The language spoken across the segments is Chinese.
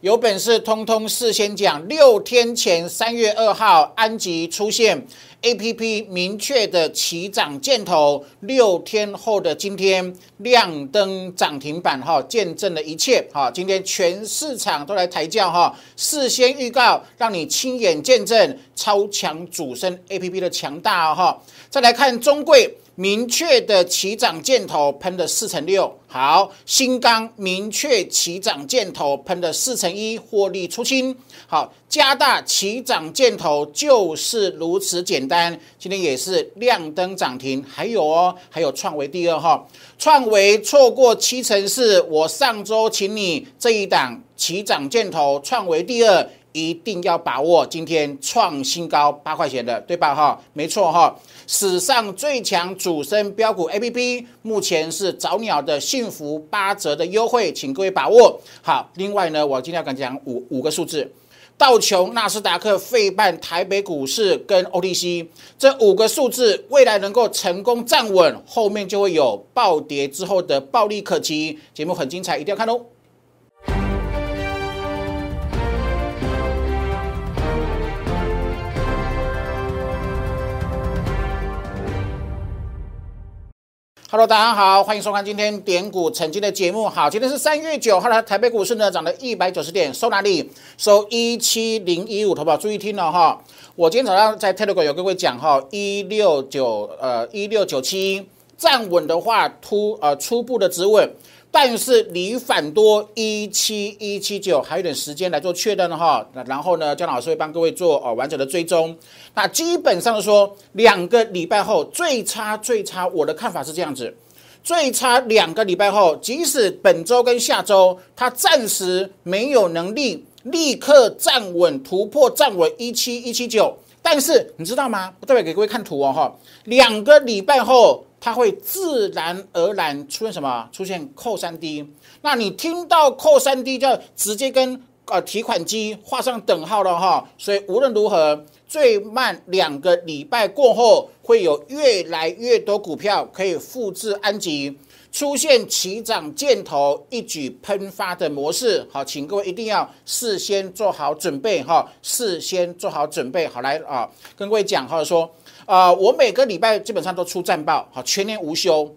有本事通通事先讲。六天前三月二号，安吉出现 A P P 明确的起涨箭头，六天后的今天亮灯涨停板，哈，见证了一切，哈，今天全市场都来抬轿，哈，事先预告，让你亲眼见证超强主升 A P P 的强大，哈，再来看中贵。明确的起涨箭头喷的四成六，好，新钢明确起涨箭头喷的四成一，获利出清，好，加大起涨箭头就是如此简单，今天也是亮灯涨停，还有哦，还有创维第二哈，创维错过七成四，我上周请你这一档起涨箭头，创维第二。一定要把握今天创新高八块钱的，对吧？哈，没错哈，史上最强主升标股 A P P，目前是早鸟的幸福八折的优惠，请各位把握好。另外呢，我今天要跟讲五五个数字：道琼、纳斯达克、费半、台北股市跟 O T C 这五个数字，未来能够成功站稳，后面就会有暴跌之后的暴利可期。节目很精彩，一定要看哦。Hello，大家好，欢迎收看今天点股曾经的节目。好，今天是三月九号了台北股市呢，涨了一百九十点，收哪里？收一七零一五，投保注意听了哈。我今天早上在 Telegram 有跟各位讲哈，一六九呃一六九七站稳的话，突呃初步的止稳。但是离反多一七一七九还有点时间来做确认哈，那然后呢，姜老师会帮各位做哦完整的追踪。那基本上说，两个礼拜后最差最差，我的看法是这样子：最差两个礼拜后，即使本周跟下周它暂时没有能力立刻站稳突破站稳一七一七九，但是你知道吗？不代表给各位看图哦哈，两个礼拜后。它会自然而然出现什么？出现扣三 D。那你听到扣三 D，就直接跟呃提款机画上等号了哈。所以无论如何，最慢两个礼拜过后，会有越来越多股票可以复制安吉，出现起涨箭头一举喷发的模式。好，请各位一定要事先做好准备哈，事先做好准备。好来啊，跟各位讲哈说。啊，我每个礼拜基本上都出战报，好，全年无休，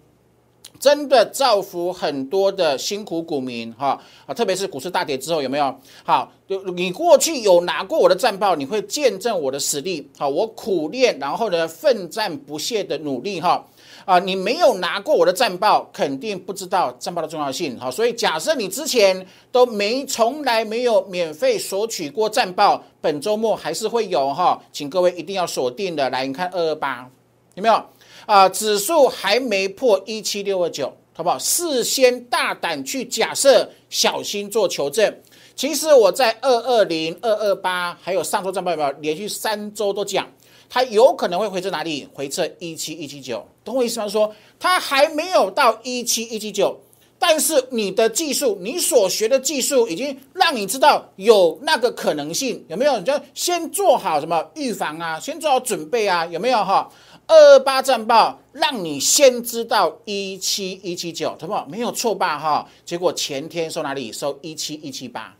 真的造福很多的辛苦股民，哈啊，特别是股市大跌之后，有没有？好，就你过去有拿过我的战报，你会见证我的实力，好，我苦练，然后呢，奋战不懈的努力，哈。啊你没有拿过我的战报，肯定不知道战报的重要性。好，所以假设你之前都没从来没有免费索取过战报，本周末还是会有哈，请各位一定要锁定的。来，你看二二八有没有啊？指数还没破一七六二九，好不好？事先大胆去假设，小心做求证。其实我在二二零、二二八，还有上周战报有没有连续三周都讲。它有可能会回撤哪里？回撤一七一七九，懂我意思吗？说它还没有到一七一七九，但是你的技术，你所学的技术已经让你知道有那个可能性，有没有？你就先做好什么预防啊，先做好准备啊，有没有哈？二二八战报让你先知道一七一七九，懂不？没有错吧？哈，结果前天收哪里？收一七一七八。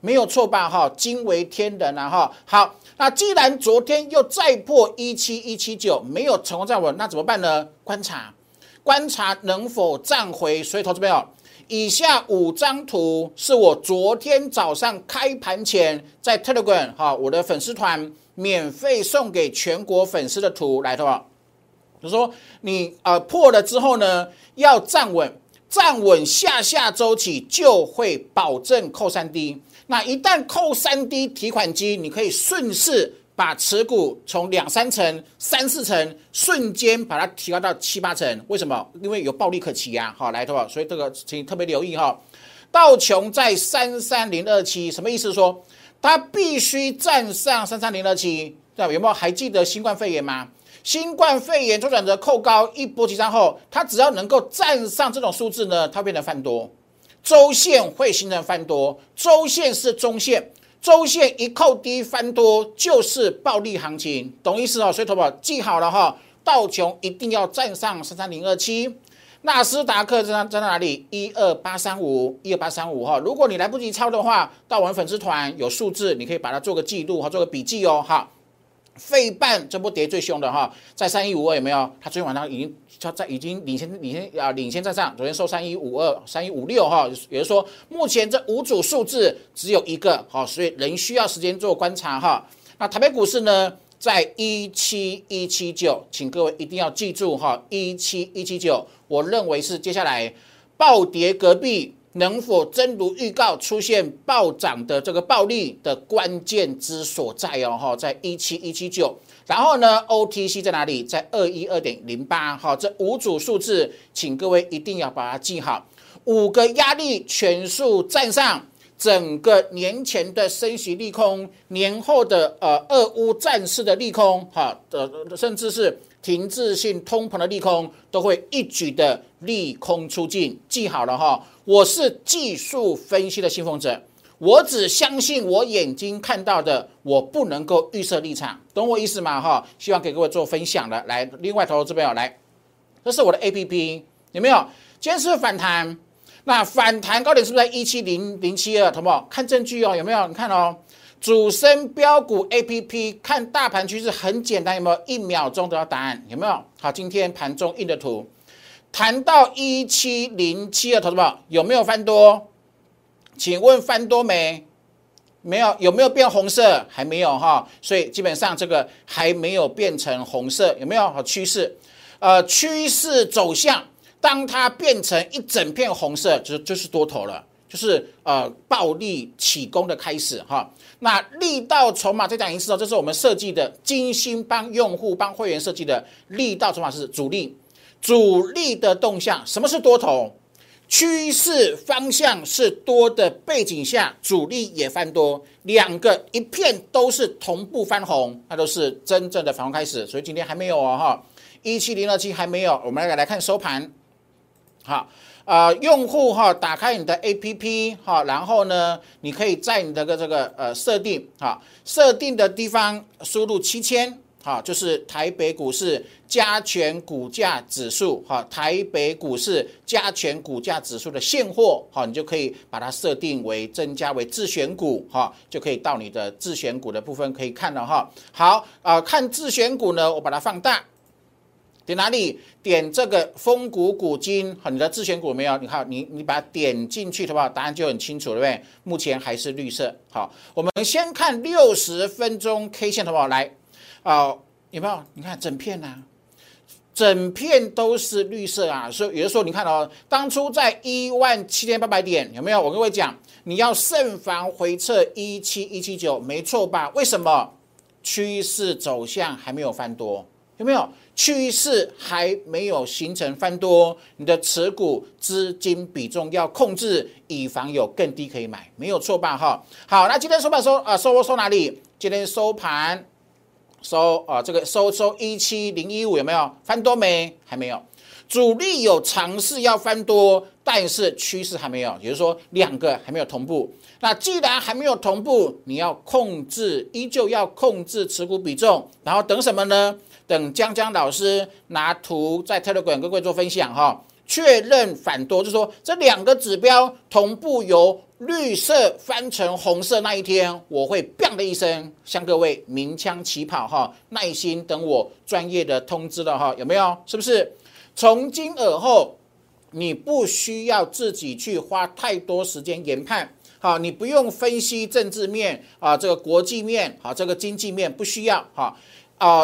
没有错吧？哈，惊为天人啊！哈，好，那既然昨天又再破一七一七九，没有成功站稳，那怎么办呢？观察，观察能否站回。所以，投资朋友，以下五张图是我昨天早上开盘前在 Telegram 哈我的粉丝团免费送给全国粉丝的图来的。就说你呃破了之后呢，要站稳，站稳下下周起就会保证扣三低。那一旦扣三 D 提款机，你可以顺势把持股从两三成、三四成瞬间把它提高到七八成。为什么？因为有暴利可期呀。好，来，对吧？所以这个请特别留意哈。道琼在三三零二七，什么意思？说它必须站上三三零二七，对吧？有没有还记得新冠肺炎吗？新冠肺炎周转折扣高一波急涨后，它只要能够站上这种数字呢，它变得翻多。周线会形成翻多，周线是中线，周线一扣低翻多就是暴利行情，懂意思哦？所以投保记好了哈，道琼一定要站上三三零二七。纳斯达克在在哪里？一二八三五，一二八三五哈。如果你来不及抄的话，到我们粉丝团有数字，你可以把它做个记录和做个笔记哦哈。费半这波跌最凶的哈，在三一五二有没有？它昨天晚上已经它在已经领先领先啊领先在上，昨天收三一五二三一五六哈，也就是说目前这五组数字只有一个哈，所以仍需要时间做观察哈。那台北股市呢，在一七一七九，请各位一定要记住哈，一七一七九，我认为是接下来暴跌隔壁。能否真如预告出现暴涨的这个暴利的关键之所在哦？哈，在一七一七九，然后呢，OTC 在哪里？在二一二点零八。哈，这五组数字，请各位一定要把它记好。五个压力全数站上，整个年前的升息利空，年后的呃俄乌战事的利空，哈的，甚至是。停滞性通膨的利空都会一举的利空出尽，记好了哈，我是技术分析的信奉者，我只相信我眼睛看到的，我不能够预设立场，懂我意思吗？哈，希望给各位做分享的，来，另外投这边有来，这是我的 A P P，有没有？今天是不是反弹？那反弹高点是不是在一七零零七二？同不？看证据哦，有没有？你看哦。主升标股 A P P 看大盘趋势很简单，有没有一秒钟得到答案？有没有？好，今天盘中印的图，谈到一七零七的投资者有没有翻多？请问翻多没？没有，有没有变红色？还没有哈，所以基本上这个还没有变成红色，有没有？好趋势，呃，趋势走向，当它变成一整片红色，就就是多头了。就是呃暴力起攻的开始哈，那力道筹码再讲一次哦，这是我们设计的精心帮用户帮会员设计的力道筹码是主力，主力的动向，什么是多头？趋势方向是多的背景下，主力也翻多，两个一片都是同步翻红，那都是真正的反攻开始，所以今天还没有哦哈，一七零二七还没有，我们来来看收盘，好。啊，用户哈，打开你的 A P P 哈，然后呢，你可以在你的个这个呃设定哈，设定的地方输入七千哈，就是台北股市加权股价指数哈，台北股市加权股价指数的现货哈，你就可以把它设定为增加为自选股哈，就可以到你的自选股的部分可以看了哈。好啊，看自选股呢，我把它放大。点哪里？点这个风谷股金，好，你的自选股没有？你看，你你把它点进去的话，答案就很清楚，对不对？目前还是绿色。好，我们先看六十分钟 K 线，好不好？来，啊，有没有？你看整片呐，整片都是绿色啊。所以有的时候你看哦，当初在一万七千八百点，有没有？我跟各位讲，你要慎防回撤一七一七九，没错吧？为什么？趋势走向还没有翻多。有没有趋势还没有形成翻多？你的持股资金比重要控制，以防有更低可以买，没有错吧？哈，好，那今天收盘收啊收收哪里？今天收盘收啊这个收收一七零一五有没有翻多没？还没有，主力有尝试要翻多，但是趋势还没有，也就是说两个还没有同步。那既然还没有同步，你要控制，依旧要控制持股比重，然后等什么呢？等江江老师拿图在 Telegram 跟各位做分享哈，确认反多，就是说这两个指标同步由绿色翻成红色那一天，我会 bia 的一声向各位鸣枪起跑哈，耐心等我专业的通知了哈，有没有？是不是？从今而后，你不需要自己去花太多时间研判，好，你不用分析政治面啊，这个国际面好，这个经济面不需要哈。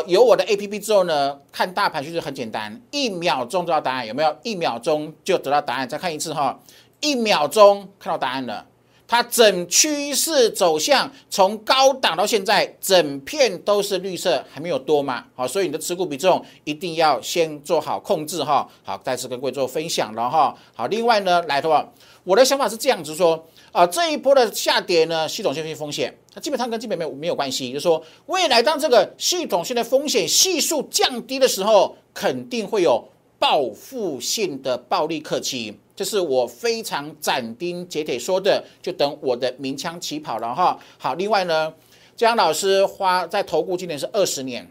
有我的 A P P 之后呢，看大盘趋势很简单，一秒钟得到答案，有没有？一秒钟就得到答案，再看一次哈，一秒钟看到答案了。它整趋势走向从高档到现在，整片都是绿色，还没有多吗？好，所以你的持股比重一定要先做好控制哈。好，再次跟各位做分享了哈。好，另外呢，来的话，我的想法是这样子说。啊，这一波的下跌呢，系统性风险，它基本上跟基本面没有关系。就是说，未来当这个系统性的风险系数降低的时候，肯定会有报复性的暴力客期，这是我非常斩钉截铁说的。就等我的鸣枪起跑了哈。好，另外呢，江老师花在投顾今年是二十年，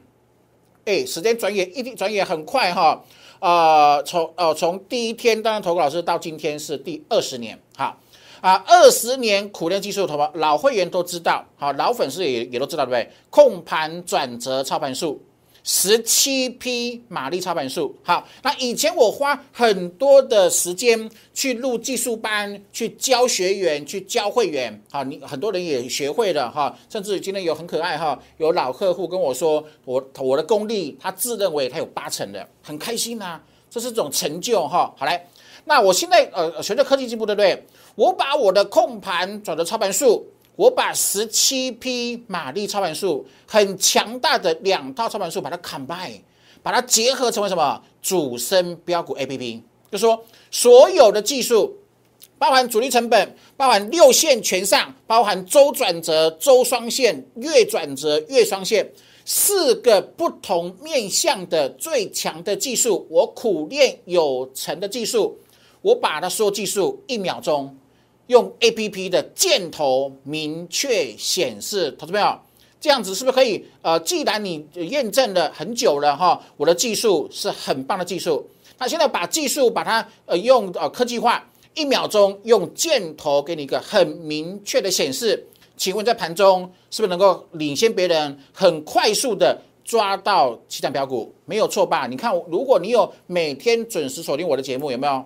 哎，时间转眼一定转眼很快哈。呃，从呃从第一天担任投顾老师到今天是第二十年，好啊，二十年苦练技术，投保老会员都知道，好老粉丝也也都知道，对不对？控盘转折操盘术。十七匹马力操盘术，好，那以前我花很多的时间去录技术班，去教学员，去教会员，好，你很多人也学会了哈，甚至今天有很可爱哈，有老客户跟我说，我我的功力，他自认为他有八成的，很开心呐，这是一种成就哈。好来，那我现在呃，随着科技进步，对不对？我把我的控盘转的操盘术。我把十七匹马力操盘术很强大的两套操盘术，把它 combine，把它结合成为什么主升标股 A P P，就说所有的技术，包含主力成本，包含六线全上，包含周转折、周双线、月转折、月双线，四个不同面向的最强的技术，我苦练有成的技术，我把它所有技术一秒钟。用 A P P 的箭头明确显示，投资朋友，这样子是不是可以？呃，既然你验证了很久了哈，我的技术是很棒的技术，那现在把技术把它呃用呃科技化，一秒钟用箭头给你一个很明确的显示，请问在盘中是不是能够领先别人，很快速的抓到七涨标股？没有错吧？你看，如果你有每天准时锁定我的节目，有没有？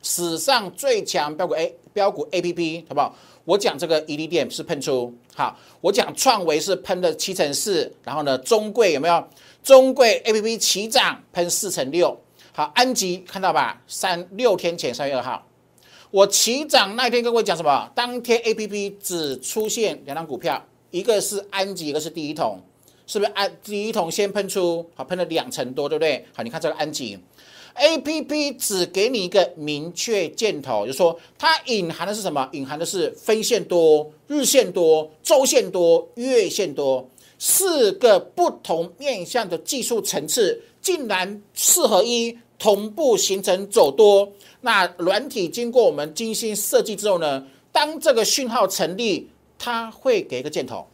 史上最强标股 A 标股 A P P 好不好？我讲这个伊利店是喷出好，我讲创维是喷的七成四，然后呢中贵有没有？中贵 A P P 齐涨喷四成六，好安吉看到吧？三六天前三月二号，我齐涨那天跟各位讲什么？当天 A P P 只出现两张股票，一个是安吉，一个是第一桶，是不是安第一桶先喷出？好喷了两成多，对不对？好，你看这个安吉。A P P 只给你一个明确箭头，就说它隐含的是什么？隐含的是分线多、日线多、周线多、月线多，四个不同面向的技术层次，竟然四合一同步形成走多。那软体经过我们精心设计之后呢，当这个讯号成立，它会给一个箭头。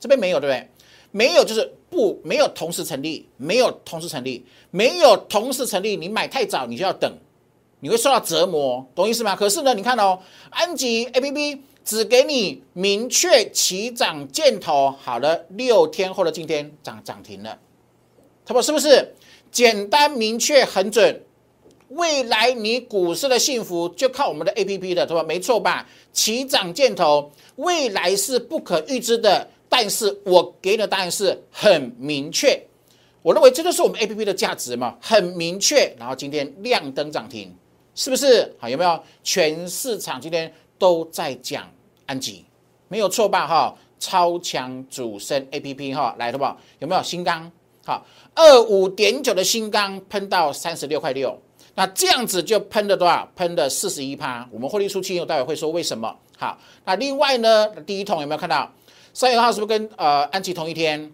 这边没有，对不对？没有，就是不没有同时成立，没有同时成立，没有同时成立。你买太早，你就要等，你会受到折磨，懂意思吗？可是呢，你看哦，安吉 A P P 只给你明确起涨箭头，好了，六天后的今天涨涨停了，他说是不是简单明确很准？未来你股市的幸福就靠我们的 A P P 的，对吧？没错吧？起涨箭头，未来是不可预知的。但是我给你的答案是很明确，我认为这就是我们 A P P 的价值嘛，很明确。然后今天亮灯涨停，是不是？好，有没有？全市场今天都在讲安吉，没有错吧？哈，超强主升 A P P 哈，来的吧？有没有新钢？好，二五点九的新钢喷到三十六块六，那这样子就喷了多少？喷了四十一趴。我们获利出清，我待会会说为什么。好，那另外呢，第一桶有没有看到？三月二号是不是跟呃安吉同一天？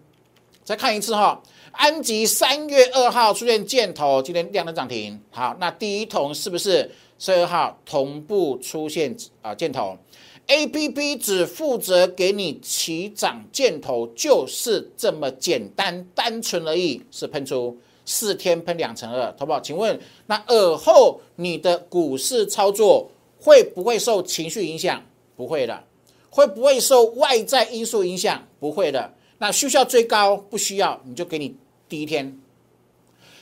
再看一次哈，安吉三月二号出现箭头，今天亮灯涨停。好，那第一桶是不是三月二号同步出现啊箭头？A P P 只负责给你起涨箭头，就是这么简单单纯而已。是喷出四天喷两成二，好不好？请问那尔后你的股市操作会不会受情绪影响？不会的。会不会受外在因素影响？不会的。那需要追高？不需要，你就给你第一天，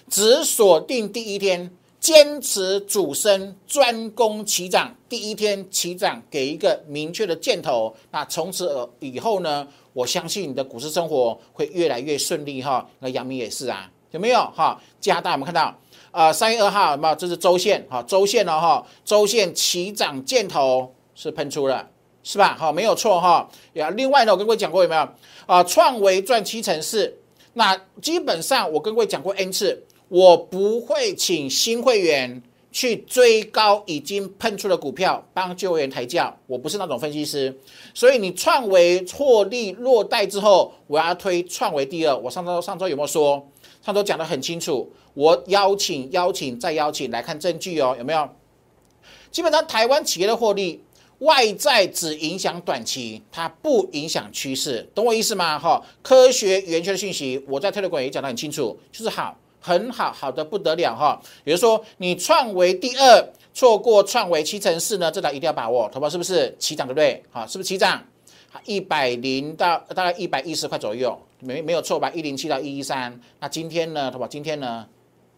只锁定第一天，坚持主升，专攻起涨。第一天起涨，给一个明确的箭头。那从此以后呢？我相信你的股市生活会越来越顺利哈。那杨明也是啊，有没有哈？加大我们看到，呃，三月二号有没有？这是周线哈，周线了哈，周线起涨箭头是喷出了。是吧？好，没有错哈。呀，另外呢，我跟各位讲过有没有啊？创维赚七成四，那基本上我跟各位讲过 n 次，我不会请新会员去追高已经喷出的股票帮旧会员抬价，我不是那种分析师。所以你创维获利落袋之后，我要推创维第二。我上周上周有没有说？上周讲的很清楚，我邀请邀请再邀请来看证据哦，有没有？基本上台湾企业的获利。外在只影响短期，它不影响趋势，懂我意思吗？哈，科学圆圈的讯息，我在推特雷管也讲得很清楚，就是好，很好，好的不得了哈。比如说你创维第二，错过创维七乘四呢，这档一定要把握，投保是不是起涨对不对？好，是不是起涨？一百零到大概一百一十块左右，没没有错吧？一零七到一一三，那今天呢？投保今天呢？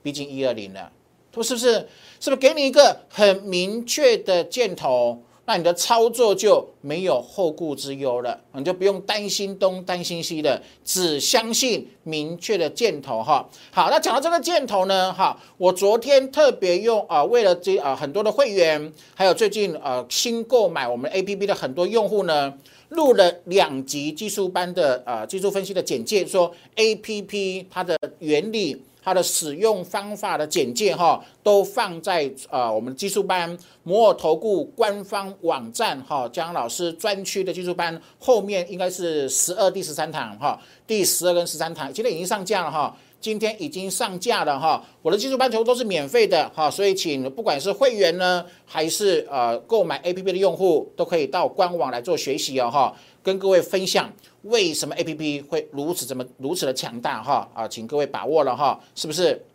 逼近一二零了，他是不是？是不是给你一个很明确的箭头？那你的操作就没有后顾之忧了，你就不用担心东担心西的，只相信明确的箭头哈。好，那讲到这个箭头呢，哈，我昨天特别用啊，为了这啊很多的会员，还有最近呃新购买我们 A P P 的很多用户呢，录了两集技术班的呃技术分析的简介，说 A P P 它的原理。它的使用方法的简介哈，都放在呃我们技术班摩尔投顾官方网站哈，江老师专区的技术班后面应该是十二第十三堂哈，第十二跟十三堂今天已经上架了哈，今天已经上架了哈，我的技术班全部都是免费的哈，所以请不管是会员呢，还是呃购买 A P P 的用户，都可以到官网来做学习哦哈，跟各位分享。为什么 A P P 会如此这么如此的强大哈啊，请各位把握了哈，是不是？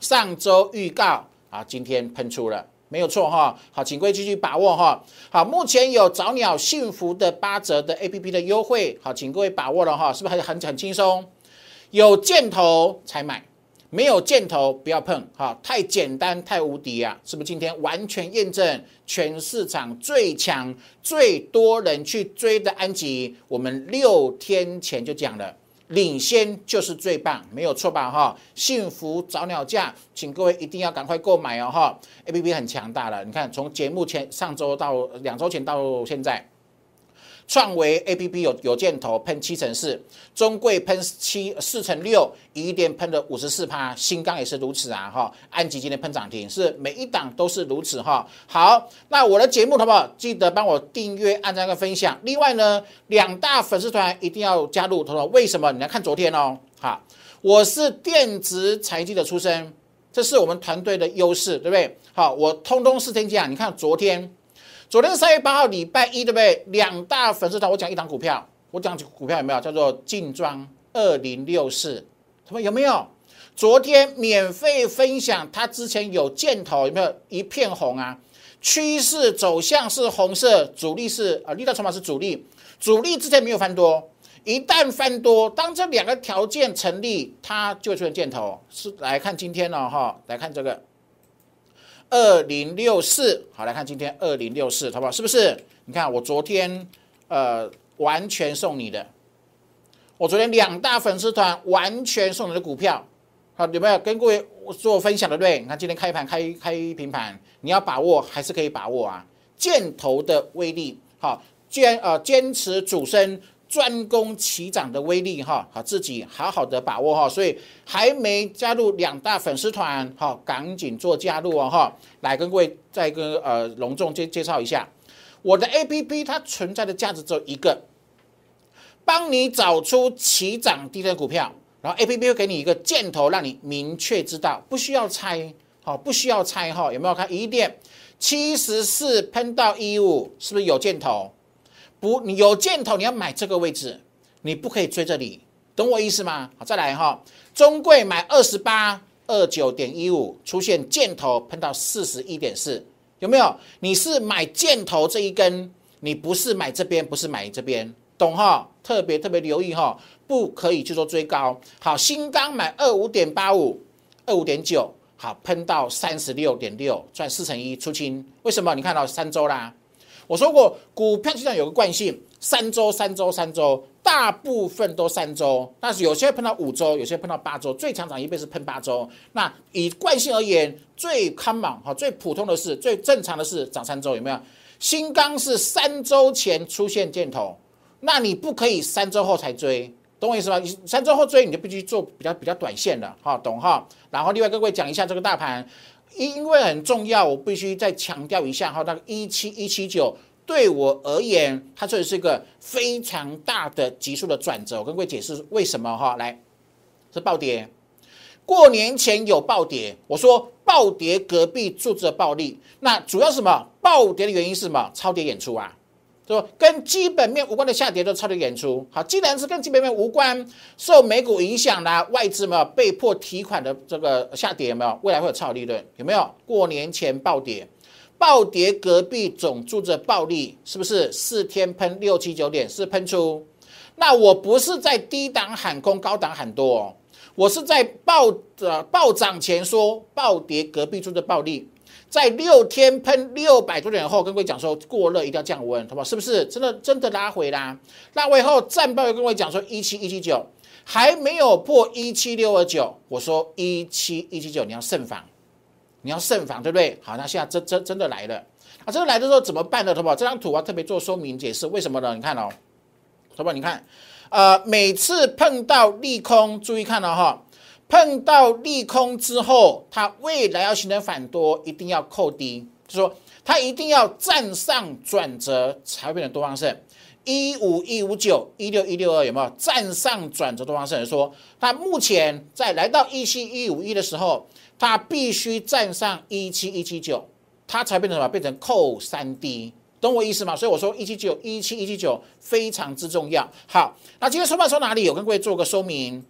上周预告啊，今天喷出了，没有错哈。好，请各位继续把握哈。好，目前有早鸟幸福的八折的 A P P 的优惠，好，请各位把握了哈，是不是很很很轻松？有箭头才买。没有箭头不要碰，哈，太简单太无敌啊！是不是今天完全验证全市场最强、最多人去追的安吉？我们六天前就讲了，领先就是最棒，没有错吧？哈，幸福早鸟价，请各位一定要赶快购买哦！哈，A P P 很强大了，你看从节目前上周到两周前到现在。创维 A P P 有有箭头喷七成四，中贵喷七四成六，一点喷了五十四趴，新钢也是如此啊哈，安吉今天喷涨停，是每一档都是如此哈。好，那我的节目好不好？记得帮我订阅、按赞跟分享。另外呢，两大粉丝团一定要加入，他说为什么？你来看昨天哦，哈，我是电子财经的出身，这是我们团队的优势，对不对？好，我通通是天讲，你看昨天。昨天三月八号礼拜一，对不对？两大粉丝团，我讲一档股票，我讲股票有没有？叫做劲装二零六四，他们有没有？昨天免费分享，它之前有箭头，有没有一片红啊？趋势走向是红色，主力是啊，力道筹码是主力，主力之前没有翻多，一旦翻多，当这两个条件成立，它就会出现箭头。是来看今天了哈，来看这个。二零六四，好来看今天二零六四，好不好？是不是？你看我昨天呃完全送你的，我昨天两大粉丝团完全送你的股票，好有没有跟各位做分享的？对，你看今天开盘开开平盘，你要把握还是可以把握啊？箭头的威力，好坚呃坚持主升。专攻起涨的威力哈，好自己好好的把握哈，所以还没加入两大粉丝团哈，赶紧做加入哦哈，来跟各位再跟呃隆重介介绍一下我的 A P P，它存在的价值只有一个，帮你找出起涨低的股票，然后 A P P 会给你一个箭头，让你明确知道，不需要猜，好不需要猜哈，有没有看一点七十四喷到一五，是不是有箭头？不，你有箭头，你要买这个位置，你不可以追这里，懂我意思吗？好，再来哈，中贵买二十八二九点一五，出现箭头喷到四十一点四，有没有？你是买箭头这一根，你不是买这边，不是买这边，懂哈？特别特别留意哈，不可以去做追高。好，新钢买二五点八五，二五点九，好，喷到三十六点六，赚四成一出清，为什么？你看到三周啦。我说过，股票市场有个惯性，三周、三周、三周，大部分都三周，但是有些碰到五周，有些碰到八周，最强涨一倍是碰八周。那以惯性而言，最 common 哈，最普通的是，最正常的是涨三周，有没有？新钢是三周前出现箭头，那你不可以三周后才追，懂我意思吧？你三周后追，你就必须做比较比较短线的，哈，懂哈？然后另外各位讲一下这个大盘。因为很重要，我必须再强调一下哈，那个一七一七九对我而言，它这里是一个非常大的急速的转折。我跟各位解释为什么哈，来是暴跌，过年前有暴跌，我说暴跌隔壁住着暴利，那主要是什么？暴跌的原因是什么？超跌演出啊，说跟基本面无关的下跌都超跌演出。好，既然是跟基本面无关，受美股影响啦，外资没有被迫提款的这个下跌有没有？未来会有超利润有没有？过年前暴跌，暴跌隔壁总住着暴利，是不是四天喷六七九点是喷出？那我不是在低档喊空，高档喊多哦，我是在暴呃暴涨前说暴跌隔壁住着暴利。在六天喷六百多点后，跟各位讲说过热一定要降温，好不好？是不是真的真的拉回啦？拉回后战报又跟各位讲说一七一七九还没有破一七六二九，我说一七一七九你要慎防，你要慎防，对不对？好，那现在真真真的来了啊！真的来的时候怎么办呢？好不好？这张图啊特别做说明解释，为什么呢？你看哦，好不好？你看，呃，每次碰到利空，注意看了哈。碰到利空之后，它未来要形成反多，一定要扣低，就说它一定要站上转折才会变成多方胜。一五一五九一六一六二有没有站上转折多方胜？说它目前在来到一七一五一的时候，它必须站上一七一七九，它才变成什么？变成扣三 D，懂我意思吗？所以我说一七九一七一七九非常之重要。好，那今天收盘收哪里？我跟各位做个说明。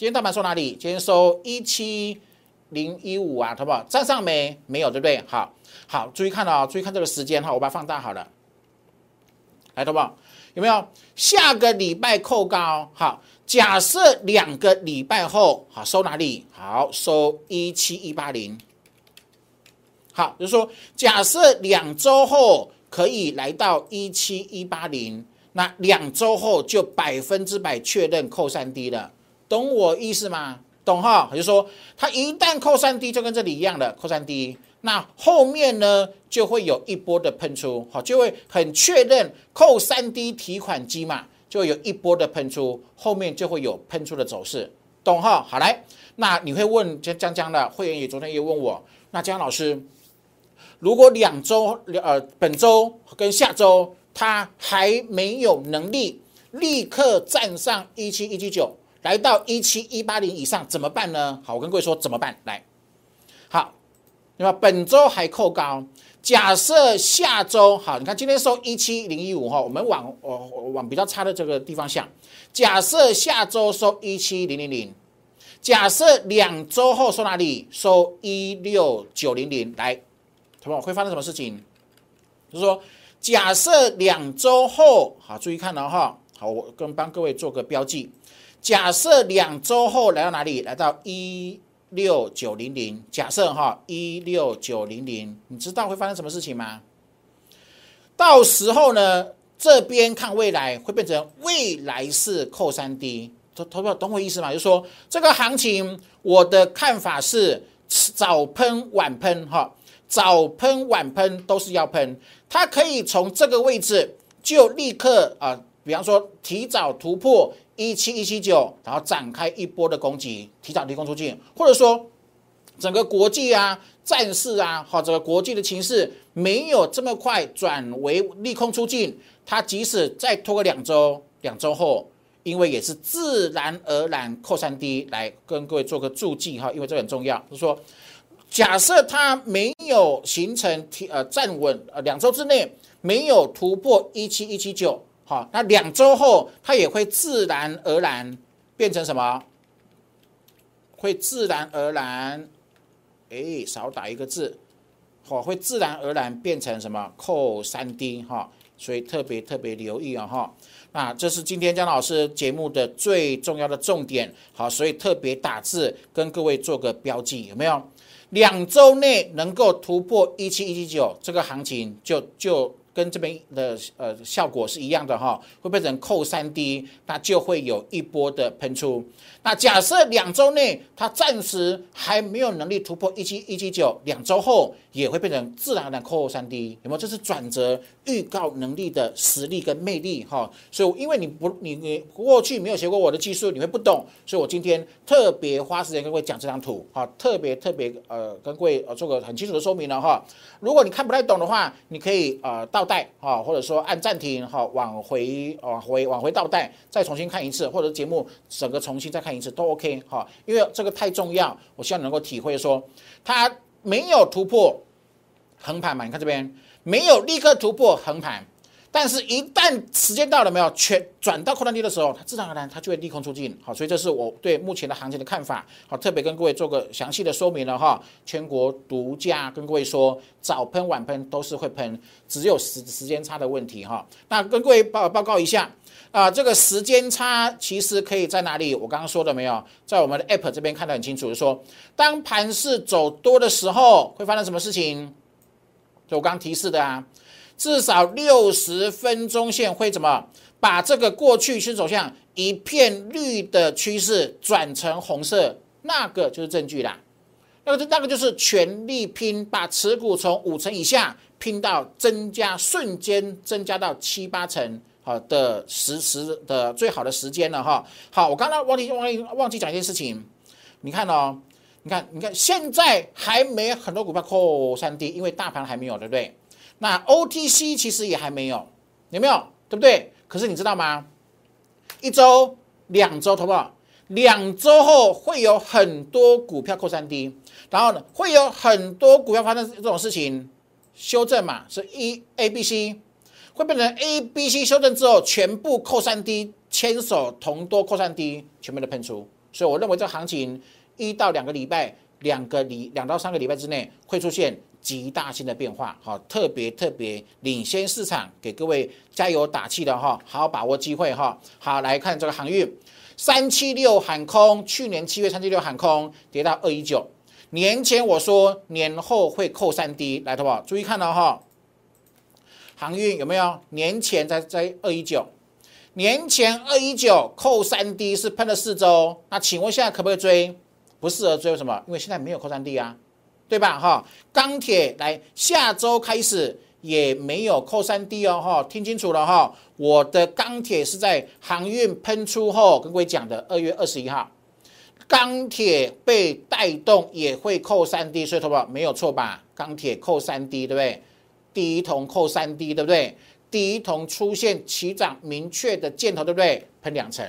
今天大盘收哪里？今天收一七零一五啊，好不？站上没？没有，对不对？好，好，注意看哦，注意看这个时间哈，我把它放大好了。来，好不？有没有？下个礼拜扣高，好，假设两个礼拜后，好，收哪里？好，收一七一八零。好，就是说，假设两周后可以来到一七一八零，那两周后就百分之百确认扣三 D 了。懂我意思吗？懂哈，也就是说它一旦扣三 D，就跟这里一样的扣三 D，那后面呢就会有一波的喷出，好，就会很确认扣三 D 提款机嘛，就有一波的喷出，后面就会有喷出的走势，懂哈？好来，那你会问江江江的会员也昨天也问我，那江老师，如果两周呃本周跟下周他还没有能力立刻站上一七一七九。来到一七一八零以上怎么办呢？好，我跟各位说怎么办？来，好，那么本周还扣高，假设下周好，你看今天收一七零一五哈，我们往呃往比较差的这个地方想，假设下周收一七零零零，假设两周后收哪里？收一六九零零，来，好不好？会发生什么事情？就是说，假设两周后，好，注意看了哈，好，我跟帮各位做个标记。假设两周后来到哪里？来到一六九零零。假设哈一六九零零，你知道会发生什么事情吗？到时候呢，这边看未来会变成未来是扣三 D。投票懂我意思吗？就是说这个行情，我的看法是早喷晚喷哈，早喷晚喷都是要喷。它可以从这个位置就立刻啊，比方说提早突破。一七一七九，然后展开一波的攻击，提早提供出境，或者说整个国际啊、战事啊，或者国际的情势没有这么快转为利空出境，它即使再拖个两周，两周后，因为也是自然而然扩散低，来跟各位做个注记哈，因为这很重要，就是说，假设它没有形成提呃站稳呃两周之内没有突破一七一七九。好，那两周后它也会自然而然变成什么？会自然而然，哎，少打一个字，好，会自然而然变成什么？扣三 D 哈，所以特别特别留意啊哈。那这是今天姜老师节目的最重要的重点，好，所以特别打字跟各位做个标记，有没有？两周内能够突破一七一七九，这个行情就就。跟这边的呃效果是一样的哈，会变成扣三滴那就会有一波的喷出。那假设两周内它暂时还没有能力突破一七一七九，两周后也会变成自然的扣三 D，有没有？这是转折预告能力的实力跟魅力哈。所以因为你不你你过去没有学过我的技术，你会不懂，所以我今天特别花时间跟各位讲这张图哈，特别特别呃跟各位呃做个很清楚的说明了哈。如果你看不太懂的话，你可以呃倒带哈，或者说按暂停哈，往回往回往回倒带，再重新看一次，或者节目整个重新再看。一次都 OK 哈，因为这个太重要，我希望能够体会说，它没有突破横盘嘛？你看这边没有立刻突破横盘，但是，一旦时间到了没有，全转到扩单低的时候，它自然而然它就会利空出尽。好，所以这是我对目前的行情的看法。好，特别跟各位做个详细的说明了哈。全国独家跟各位说，早喷晚喷都是会喷，只有时时间差的问题哈。那跟各位报报告一下啊，这个时间差其实可以在哪里？我刚刚说的没有，在我们的 App 这边看得很清楚，就说当盘势走多的时候，会发生什么事情？就我刚提示的啊。至少六十分钟线会怎么把这个过去是走向一片绿的趋势转成红色？那个就是证据啦。那个就那个就是全力拼，把持股从五成以下拼到增加，瞬间增加到七八成，好的时时的最好的时间了哈。好，我刚刚忘记忘记忘记讲一件事情，你看哦，你看你看现在还没很多股票扣三 D，因为大盘还没有，对不对？那 OTC 其实也还没有，有没有？对不对？可是你知道吗？一周、两周，好不好？两周后会有很多股票扣三 D，然后呢，会有很多股票发生这种事情，修正嘛，是一 A、B、C，会变成 A、B、C 修正之后全部扣三 D，牵手同多扣三 D，全部都喷出。所以我认为这行情一到两个礼拜，两个礼两到三个礼拜之内会出现。极大性的变化，好，特别特别领先市场，给各位加油打气的哈，好好把握机会哈。好，来看这个航运，三七六喊空，去年七月三七六喊空，跌到二一九。年前我说年后会扣三 D，来，好不好？注意看到哈，航运有没有？年前在在二一九，年前二一九扣三 D 是喷了四周，那请问现在可不可以追？不适合追，为什么？因为现在没有扣三 D 啊。对吧？哈，钢铁来，下周开始也没有扣三 D 哦，哈，听清楚了哈。我的钢铁是在航运喷出后跟各位讲的，二月二十一号，钢铁被带动也会扣三 D，所以，好不没有错吧？钢铁扣三 D，对不对？第一桶扣三 D，对不对？第一桶出现起涨明确的箭头，对不对？喷两成，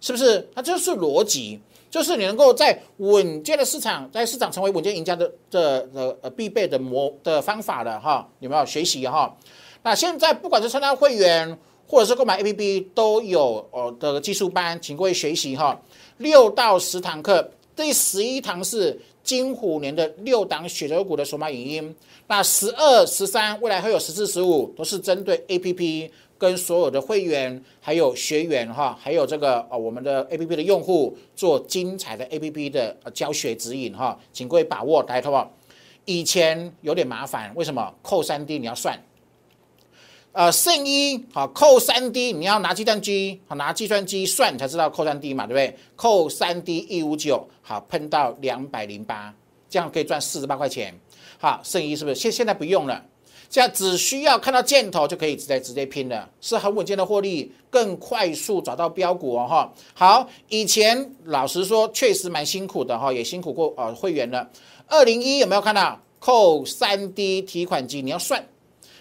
是不是？它就是逻辑。就是你能够在稳健的市场，在市场成为稳健赢家的的的呃必备的模的方法了哈，有没有学习哈？那现在不管是参加会员或者是购买 A P P 都有哦的技术班，请各位学习哈。六到十堂课，第十一堂是金虎年的六档雪球股的索马影音。那十二、十三，未来会有十四、十五，都是针对 A P P。跟所有的会员、还有学员哈，还有这个呃我们的 A P P 的用户做精彩的 A P P 的教学指引哈，请各位把握，大家好不好？以前有点麻烦，为什么扣三 D 你要算？呃，圣一好扣三 D，你要拿计算机好拿计算机算才知道扣三 D 嘛，对不对？扣三 D 一五九好喷到两百零八，这样可以赚四十八块钱。好，剩一是不是现现在不用了？现在只需要看到箭头就可以直接直接拼了，是很稳健的获利，更快速找到标股哦哈。好，以前老实说确实蛮辛苦的哈，也辛苦过呃会员了。二零一有没有看到扣三 D 提款机？你要算，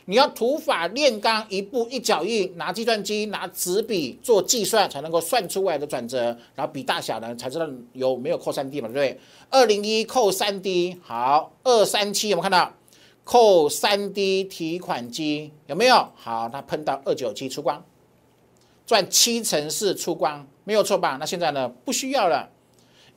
你要土法炼钢，一步一脚印，拿计算机拿纸笔做计算，才能够算出来的转折，然后比大小呢，才知道有没有扣三 D 嘛，对不对？二零一扣三 D，好，二三七有没有看到？扣三 D 提款机有没有？好，它喷到二九七出光，赚七成四出光，没有错吧？那现在呢？不需要了，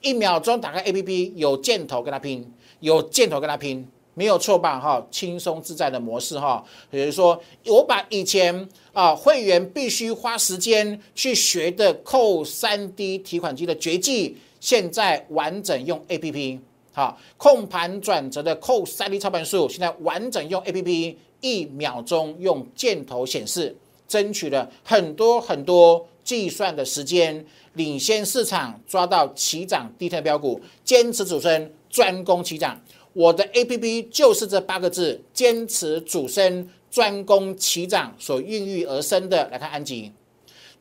一秒钟打开 APP，有箭头跟它拼，有箭头跟它拼，没有错吧？哈，轻松自在的模式哈。比如说，我把以前啊会员必须花时间去学的扣三 D 提款机的绝技，现在完整用 APP。好，控盘转折的扣三 D 操盘术，现在完整用 A P P，一秒钟用箭头显示，争取了很多很多计算的时间，领先市场，抓到起涨低碳标股，坚持主升，专攻起涨。我的 A P P 就是这八个字：坚持主升，专攻起涨所孕育而生的。来看安吉。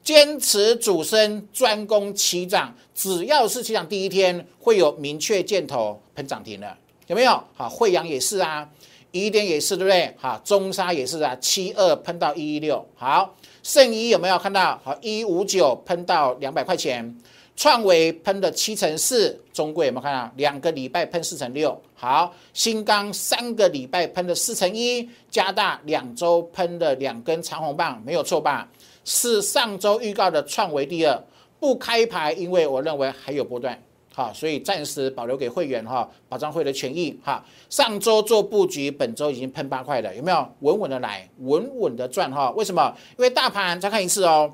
坚持主升，专攻起涨。只要是起涨第一天，会有明确箭头喷涨停的，有没有？好，惠阳也是啊，宜点也是，对不对？好，中沙也是啊，七二喷到一一六。好，圣一有没有看到？好，一五九喷到两百块钱。创维喷了七成四，中贵有没有看到？两个礼拜喷四成六，好，新钢三个礼拜喷了四成一，加大两周喷了两根长红棒，没有错吧？是上周预告的创维第二，不开牌，因为我认为还有波段，好，所以暂时保留给会员哈，保障会的权益哈。上周做布局，本周已经喷八块了，有没有？稳稳的来，稳稳的赚哈？为什么？因为大盘再看一次哦。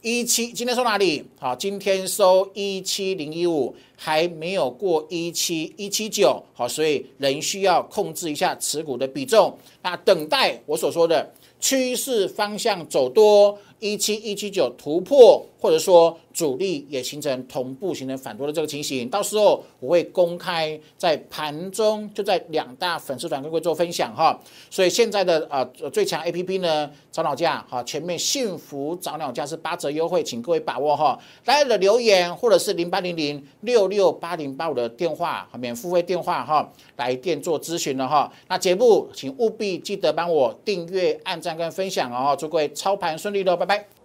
一七今天收哪里？好，今天收一七零一五，还没有过一七一七九，好，所以仍需要控制一下持股的比重，那等待我所说的趋势方向走多。一七一七九突破，或者说主力也形成同步形成反多的这个情形，到时候我会公开在盘中就在两大粉丝团跟各位做分享哈。所以现在的呃最强 A P P 呢，早鸟价哈，前面幸福早鸟价是八折优惠，请各位把握哈。大家的留言或者是零八零零六六八零八五的电话免付费电话哈，来电做咨询了哈。那节目请务必记得帮我订阅、按赞跟分享哦，祝各位操盘顺利喽，拜。